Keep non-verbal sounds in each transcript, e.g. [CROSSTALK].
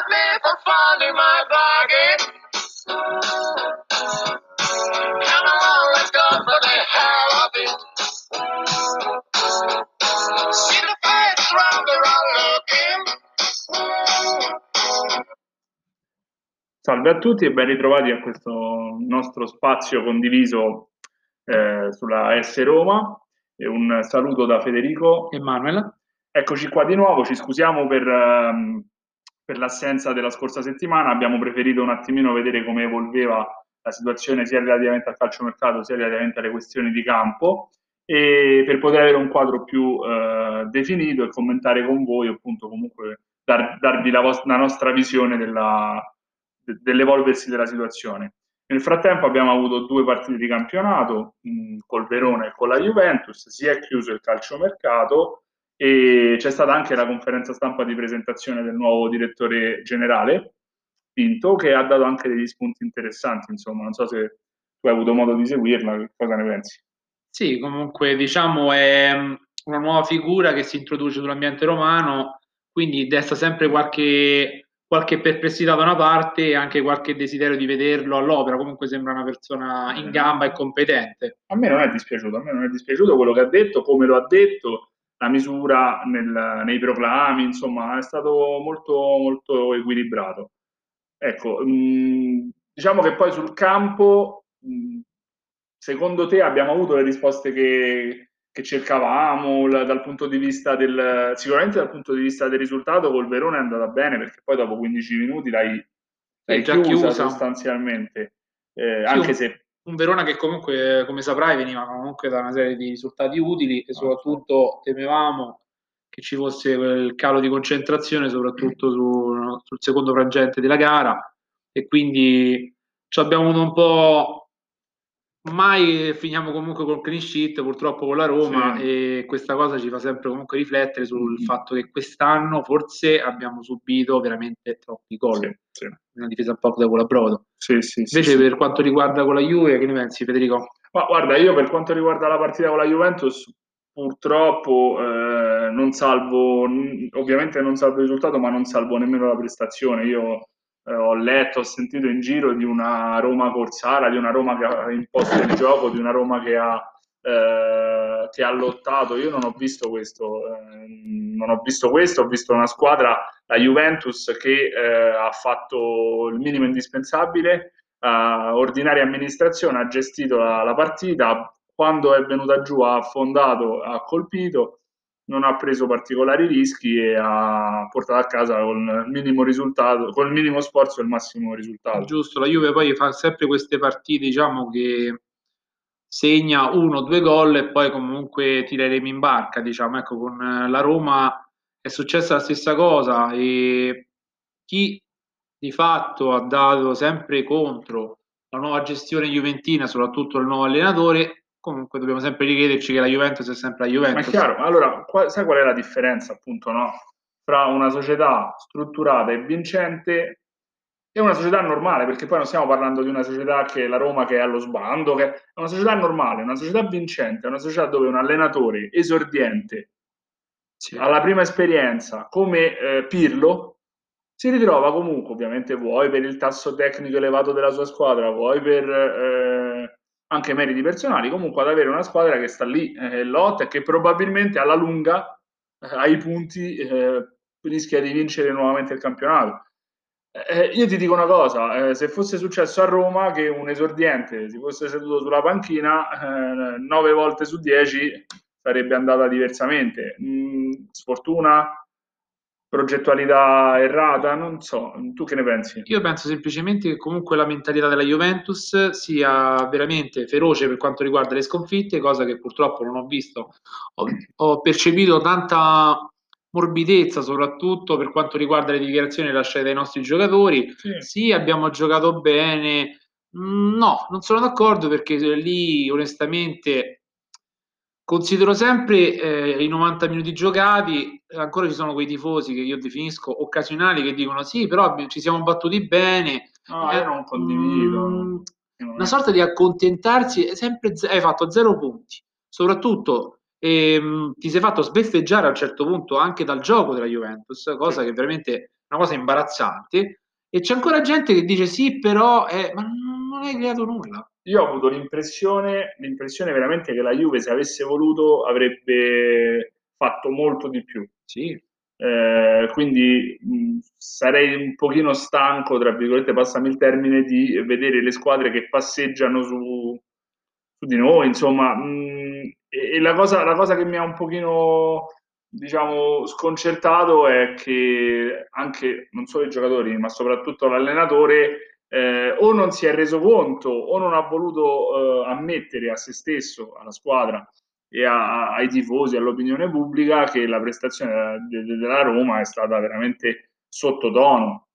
criticize me for finding my bargain. Come along, let's go for the hell of it. See the face round the road looking. Salve a tutti e ben ritrovati a questo nostro spazio condiviso eh, sulla S Roma. E un saluto da Federico. Emanuele. Eccoci qua di nuovo, ci scusiamo per, ehm, per l'assenza della scorsa settimana, abbiamo preferito un attimino vedere come evolveva la situazione sia relativamente al calciomercato sia relativamente alle questioni di campo e per poter avere un quadro più eh, definito e commentare con voi, appunto comunque dar, darvi la, vostra, la nostra visione della, de, dell'evolversi della situazione. Nel frattempo abbiamo avuto due partite di campionato mh, col Verona e con la Juventus, si è chiuso il calciomercato e c'è stata anche la conferenza stampa di presentazione del nuovo direttore generale, Pinto, che ha dato anche degli spunti interessanti, insomma, non so se tu hai avuto modo di seguirla, cosa ne pensi? Sì, comunque diciamo è una nuova figura che si introduce sull'ambiente romano, quindi desta sempre qualche qualche perplessità da una parte e anche qualche desiderio di vederlo all'opera. Comunque sembra una persona in gamba e competente. A me non è dispiaciuto, a me non è dispiaciuto quello che ha detto, come lo ha detto, la misura nel, nei proclami, insomma, è stato molto, molto equilibrato. Ecco, mh, diciamo che poi sul campo, mh, secondo te abbiamo avuto le risposte che, che cercavamo? La, dal punto di vista del sicuramente dal punto di vista del risultato col Verona è andata bene perché poi dopo 15 minuti l'hai, l'hai chiusa, chiusa, sostanzialmente. Eh, sì, anche se un Verona che comunque come saprai veniva comunque da una serie di risultati utili e soprattutto temevamo che ci fosse quel calo di concentrazione soprattutto su, sul secondo frangente della gara. E quindi ci abbiamo un po' mai finiamo comunque col clean sheet purtroppo con la Roma sì. e questa cosa ci fa sempre comunque riflettere sul mm. fatto che quest'anno forse abbiamo subito veramente troppi gol sì, sì. una difesa un po' da colabrodo invece per quanto riguarda con la Juve che ne pensi Federico? Ma guarda io per quanto riguarda la partita con la Juventus purtroppo eh, non salvo ovviamente non salvo il risultato ma non salvo nemmeno la prestazione io eh, ho letto, ho sentito in giro di una Roma corsara, di una Roma che ha imposto il gioco, di una Roma che ha, eh, che ha lottato. Io non ho visto questo, eh, non ho visto questo, ho visto una squadra, la Juventus, che eh, ha fatto il minimo indispensabile, ordinaria amministrazione, ha gestito la, la partita, quando è venuta giù ha affondato, ha colpito non ha preso particolari rischi e ha portato a casa con il minimo risultato, con il minimo sforzo il massimo risultato. Giusto, la Juve poi fa sempre queste partite, diciamo che segna uno o due gol e poi comunque tireremo in barca, diciamo, ecco, con la Roma è successa la stessa cosa e chi di fatto ha dato sempre contro la nuova gestione juventina, soprattutto il nuovo allenatore, comunque dobbiamo sempre richiederci che la Juventus è sempre la Juventus. Ma è chiaro, allora qual, sai qual è la differenza appunto no? fra una società strutturata e vincente e una società normale, perché poi non stiamo parlando di una società che è la Roma che è allo sbando, che è una società normale, una società vincente, una società dove un allenatore esordiente sì. alla prima esperienza come eh, Pirlo si ritrova comunque, ovviamente vuoi per il tasso tecnico elevato della sua squadra, vuoi per eh, anche meriti personali, comunque ad avere una squadra che sta lì, eh, lotta e che probabilmente alla lunga, eh, ai punti, eh, rischia di vincere nuovamente il campionato. Eh, io ti dico una cosa, eh, se fosse successo a Roma che un esordiente si fosse seduto sulla panchina, eh, nove volte su dieci sarebbe andata diversamente. Mm, sfortuna, progettualità errata, non so, tu che ne pensi? Io penso semplicemente che comunque la mentalità della Juventus sia veramente feroce per quanto riguarda le sconfitte, cosa che purtroppo non ho visto. Ho, ho percepito tanta morbidezza soprattutto per quanto riguarda le dichiarazioni lasciate dai nostri giocatori. Sì, sì abbiamo giocato bene. Mm, no, non sono d'accordo perché lì onestamente Considero sempre eh, i 90 minuti giocati, ancora ci sono quei tifosi che io definisco occasionali che dicono sì, però ci siamo battuti bene. No, eh, io non condivido. Mh, una sorta di accontentarsi, è sempre hai fatto zero punti. Soprattutto ehm, ti sei fatto sbeffeggiare a un certo punto anche dal gioco della Juventus, cosa che veramente una cosa imbarazzante, e c'è ancora gente che dice sì, però, eh, ma non hai creato nulla. Io ho avuto l'impressione, l'impressione veramente che la Juve, se avesse voluto, avrebbe fatto molto di più. Sì. Eh, quindi mh, sarei un pochino stanco, tra virgolette, passami il termine, di vedere le squadre che passeggiano su, su di noi, insomma, mh, e, e la, cosa, la cosa che mi ha un pochino diciamo, sconcertato è che anche non solo i giocatori, ma soprattutto l'allenatore eh, o non si è reso conto o non ha voluto eh, ammettere a se stesso, alla squadra e a, ai tifosi, all'opinione pubblica che la prestazione de, de, della Roma è stata veramente sottotono.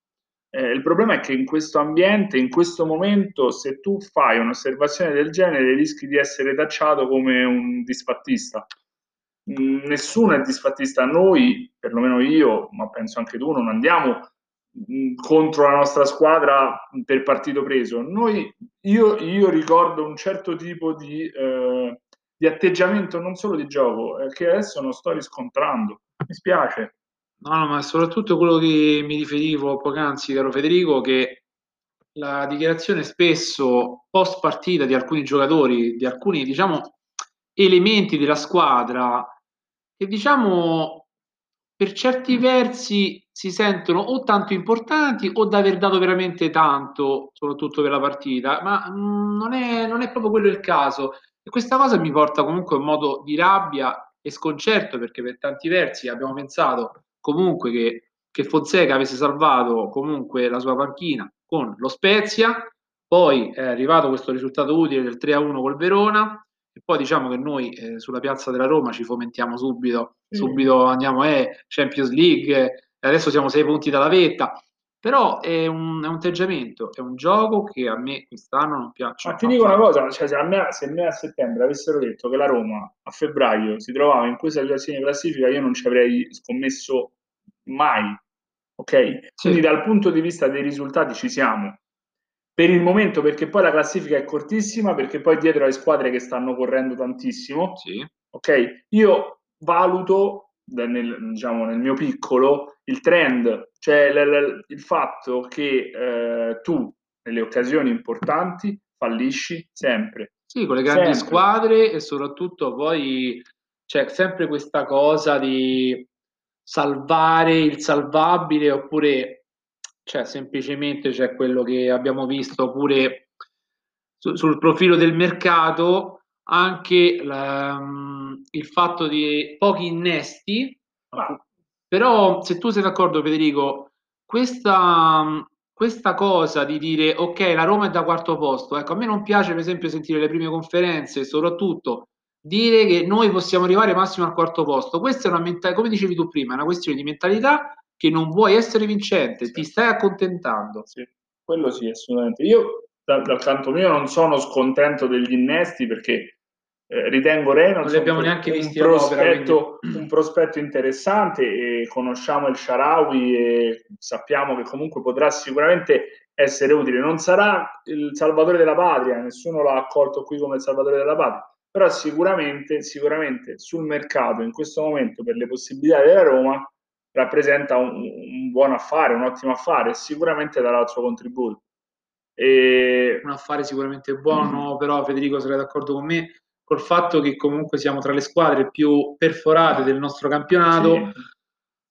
Eh, il problema è che in questo ambiente, in questo momento, se tu fai un'osservazione del genere, rischi di essere tacciato come un disfattista. Nessuno è disfattista. Noi, perlomeno io, ma penso anche tu, non andiamo contro la nostra squadra per partito preso. Noi, io, io ricordo un certo tipo di eh, di atteggiamento non solo di gioco, eh, che adesso non sto riscontrando. Mi spiace. No, no, ma soprattutto quello che mi riferivo poc'anzi, caro Federico, che la dichiarazione spesso post partita di alcuni giocatori, di alcuni, diciamo, elementi della squadra, che diciamo per certi versi si sentono o tanto importanti o da aver dato veramente tanto, soprattutto per la partita, ma mh, mm, non, è, non è proprio quello il caso. E questa cosa mi porta comunque a un modo di rabbia e sconcerto perché per tanti versi abbiamo pensato comunque che, che Fonseca avesse salvato comunque la sua panchina con lo Spezia, poi è arrivato questo risultato utile del 3-1 col Verona e poi diciamo che noi eh, sulla piazza della Roma ci fomentiamo subito, mm. subito andiamo eh, Champions League, adesso siamo sei punti dalla vetta però è un, è un, atteggiamento, è un gioco che a me quest'anno non piace. Ma ti dico una cosa, cioè, se, a me, se a me a settembre avessero detto che la Roma a febbraio si trovava in questa situazione di classifica, io non ci avrei scommesso mai. Ok? Sì. Quindi dal punto di vista dei risultati ci siamo. Per il momento, perché poi la classifica è cortissima, perché poi dietro hai squadre che stanno correndo tantissimo. Sì. Ok? Io valuto nel, diciamo, nel mio piccolo il trend, cioè l- l- il fatto che eh, tu nelle occasioni importanti fallisci sempre. Sì, con le grandi sempre. squadre e soprattutto poi c'è sempre questa cosa di salvare il salvabile oppure cioè semplicemente c'è quello che abbiamo visto pure su, sul profilo del mercato anche la, il fatto di pochi innesti, ah. però se tu sei d'accordo Federico, questa, questa cosa di dire ok la Roma è da quarto posto, ecco a me non piace per esempio sentire le prime conferenze, soprattutto dire che noi possiamo arrivare massimo al quarto posto, questa è una mentalità, come dicevi tu prima, è una questione di mentalità che non vuoi essere vincente, sì. ti stai accontentando. Sì, quello sì, assolutamente. Io dal, dal canto mio non sono scontento degli innesti perché eh, ritengo Reynolds non abbiamo neanche un, visti prospetto, un prospetto interessante e conosciamo il Sharawi e sappiamo che comunque potrà sicuramente essere utile. Non sarà il salvatore della patria, nessuno l'ha accolto qui come il salvatore della patria, però sicuramente, sicuramente sul mercato in questo momento per le possibilità della Roma rappresenta un, un buon affare, un ottimo affare sicuramente darà il suo contributo. E... Un affare sicuramente buono, mm. però Federico sarai d'accordo con me col fatto che comunque siamo tra le squadre più perforate del nostro campionato, sì.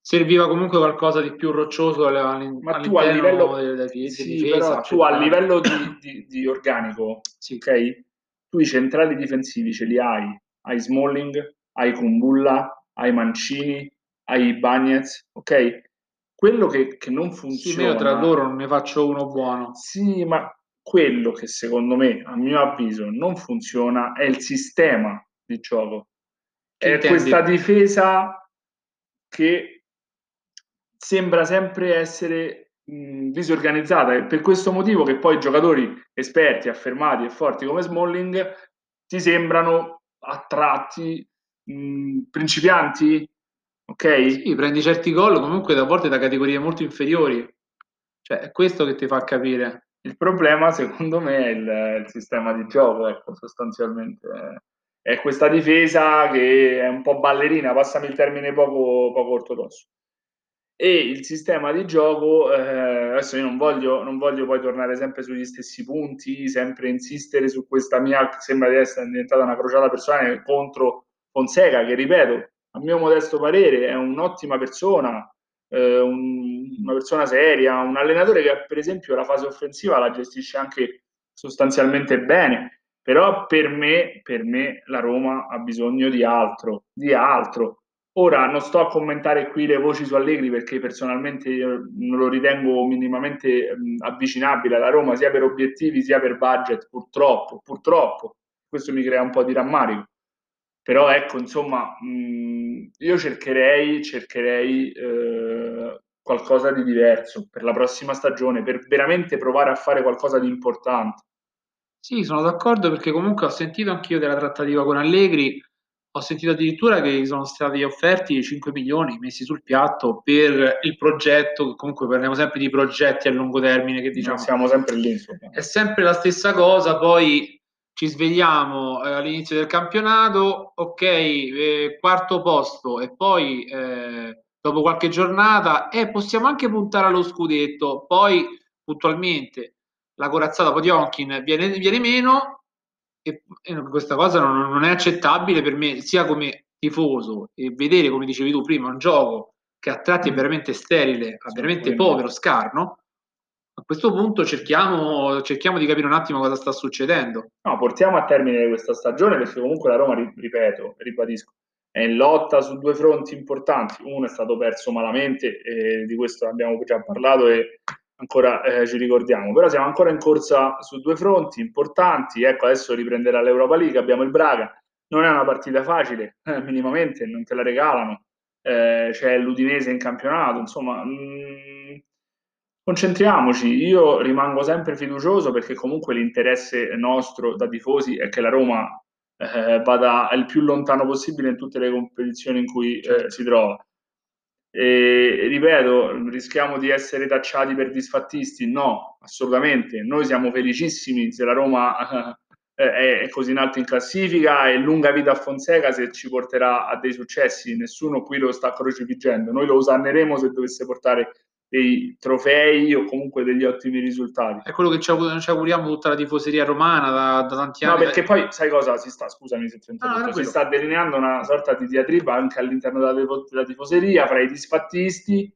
serviva comunque qualcosa di più roccioso all'interno Ma tu a livello, della, sì, difesa. tu a livello di, di, di organico, sì. ok? Tu i centrali difensivi ce li hai, hai Smalling, hai Kumbulla, hai Mancini, hai Bagnez, ok? Quello che, che non funziona... Sì, io tra loro non ne faccio uno buono. Sì, ma quello che secondo me, a mio avviso, non funziona è il sistema di gioco. Che è intendi? questa difesa che sembra sempre essere mh, disorganizzata. È per questo motivo che poi giocatori esperti, affermati e forti come Smalling ti sembrano a tratti mh, principianti. Ok? Sì, prendi certi gol comunque da volte da categorie molto inferiori. Cioè, è questo che ti fa capire. Il problema, secondo me, è il, il sistema di gioco, ecco, sostanzialmente. È questa difesa che è un po' ballerina, passami il termine poco, poco ortodosso. e il sistema di gioco, eh, adesso io non voglio, non voglio poi tornare sempre sugli stessi punti, sempre insistere su questa mia, che sembra di essere diventata una crociata personale contro Fonseca, che ripeto, a mio modesto parere è un'ottima persona, eh, un, una persona seria, un allenatore che per esempio la fase offensiva la gestisce anche sostanzialmente bene, però per me, per me la Roma ha bisogno di altro, di altro. Ora non sto a commentare qui le voci su Allegri perché personalmente non lo ritengo minimamente mh, avvicinabile alla Roma sia per obiettivi sia per budget, purtroppo, purtroppo. Questo mi crea un po' di rammarico. Però ecco, insomma, mh, io cercherei, cercherei eh, qualcosa di diverso per la prossima stagione, per veramente provare a fare qualcosa di importante. Sì, sono d'accordo perché comunque ho sentito anch'io della trattativa con Allegri ho sentito addirittura che sono stati offerti 5 milioni messi sul piatto per il progetto, comunque parliamo sempre di progetti a lungo termine che diciamo siamo sempre lì. Insomma. È sempre la stessa cosa, poi ci svegliamo eh, all'inizio del campionato, ok, eh, quarto posto e poi eh, dopo qualche giornata e possiamo anche puntare allo scudetto, poi puntualmente la corazzata Potionkin viene, viene meno e, e questa cosa non, non, è accettabile per me, sia come tifoso e vedere, come dicevi tu prima, un gioco che a tratti è mm. veramente sterile, veramente povero, scarno. A questo punto cerchiamo, cerchiamo di capire un attimo cosa sta succedendo. No, portiamo a termine questa stagione perché comunque la Roma, ripeto, ribadisco, è in lotta su due fronti importanti. Uno è stato perso malamente, e di questo abbiamo già parlato e ancora eh, ci ricordiamo, però siamo ancora in corsa su due fronti importanti, ecco adesso riprenderà l'Europa League, abbiamo il Braga, non è una partita facile, eh, [LAUGHS] minimamente, non te la regalano, eh, c'è l'Udinese in campionato, insomma, mh, mm, concentriamoci, io rimango sempre fiducioso perché comunque l'interesse nostro da tifosi è che la Roma eh, vada il più lontano possibile in tutte le competizioni in cui eh, si trova e, ripeto, rischiamo di essere tacciati per disfattisti? No, assolutamente. Noi siamo felicissimi se la Roma eh, è così in alto in classifica e lunga vita a Fonseca se ci porterà a dei successi. Nessuno qui lo sta crocifiggendo. Noi lo usanneremo se dovesse portare dei trofei o comunque degli ottimi risultati. È quello che ci, auguriamo tutta la tifoseria romana da, da tanti anni. No, perché poi sai cosa si sta, scusami se ti interrompo, ah, si sta delineando una sorta di diatriba anche all'interno della, della tifoseria fra i disfattisti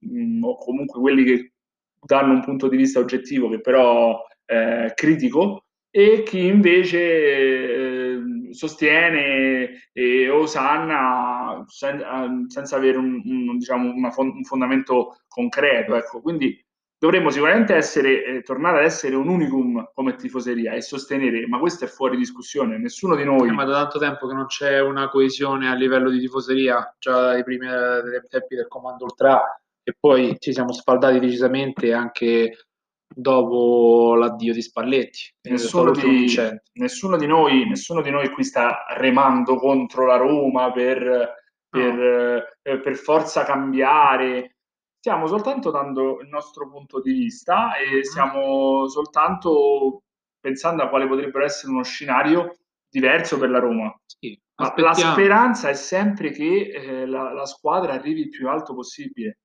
mh, mm, o comunque quelli che danno un punto di vista oggettivo che però è eh, critico e chi invece eh, sostiene e osanna sen, ehm, senza avere un, un, diciamo, fon- un, fondamento concreto. Ecco. Quindi dovremmo sicuramente essere, eh, tornare ad essere un unicum come tifoseria e sostenere, ma questo è fuori discussione, nessuno di noi... Eh, ma da tanto tempo che non c'è una coesione a livello di tifoseria, già dai primi tempi del comando ultra, e poi ci siamo sfaldati decisamente anche dopo l'addio di Spalletti. Nessuno di, nessuno di, noi, nessuno di noi qui sta remando contro la Roma per, per, no. eh, per forza cambiare. Stiamo soltanto dando il nostro punto di vista e mm. stiamo soltanto pensando a quale potrebbe essere uno scenario diverso per la Roma. Sì, la speranza è sempre che eh, la, la squadra arrivi il più alto possibile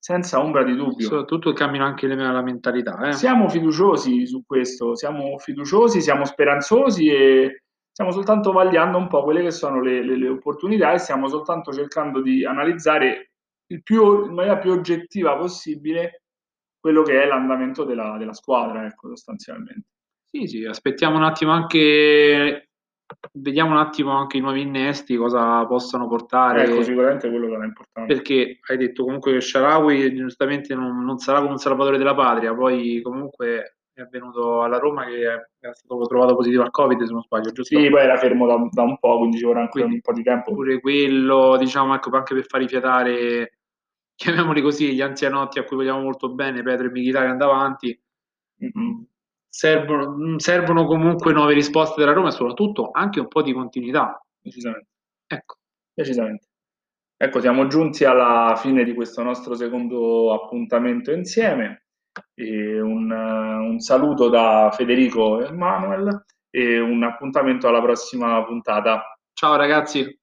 senza ombra di dubbio. Soprattutto cambiano anche le, la mentalità. Eh? Siamo fiduciosi su questo, siamo fiduciosi, siamo speranzosi e stiamo soltanto vagliando un po' quelle che sono le, le, le opportunità e stiamo soltanto cercando di analizzare il più, in maniera più oggettiva possibile quello che è l'andamento della, della squadra, ecco, sostanzialmente. Sì, sì, aspettiamo un attimo anche vediamo un attimo anche i nuovi innesti, cosa possano portare. Ecco, sicuramente quello sarà importante. Perché hai detto comunque che Sharawi giustamente non, non, sarà come un salvatore della patria, poi comunque è venuto alla Roma che è stato trovato positivo al Covid, se non sbaglio, giusto? Sì, poi era fermo da, da un po', quindi ci vorrà ancora un po' di tempo. Pure quello, diciamo, ecco, anche per far rifiatare, [LAUGHS] chiamiamoli così, gli anzianotti a cui vogliamo molto bene, Pedro e Michitarian davanti. Mm-hmm servono, servono comunque nuove risposte della Roma e soprattutto anche un po' di continuità. Decisamente. Ecco. Decisamente. Ecco, siamo giunti alla fine di questo nostro secondo appuntamento insieme. Un, un, saluto da Federico e Manuel e un appuntamento alla prossima puntata. Ciao ragazzi.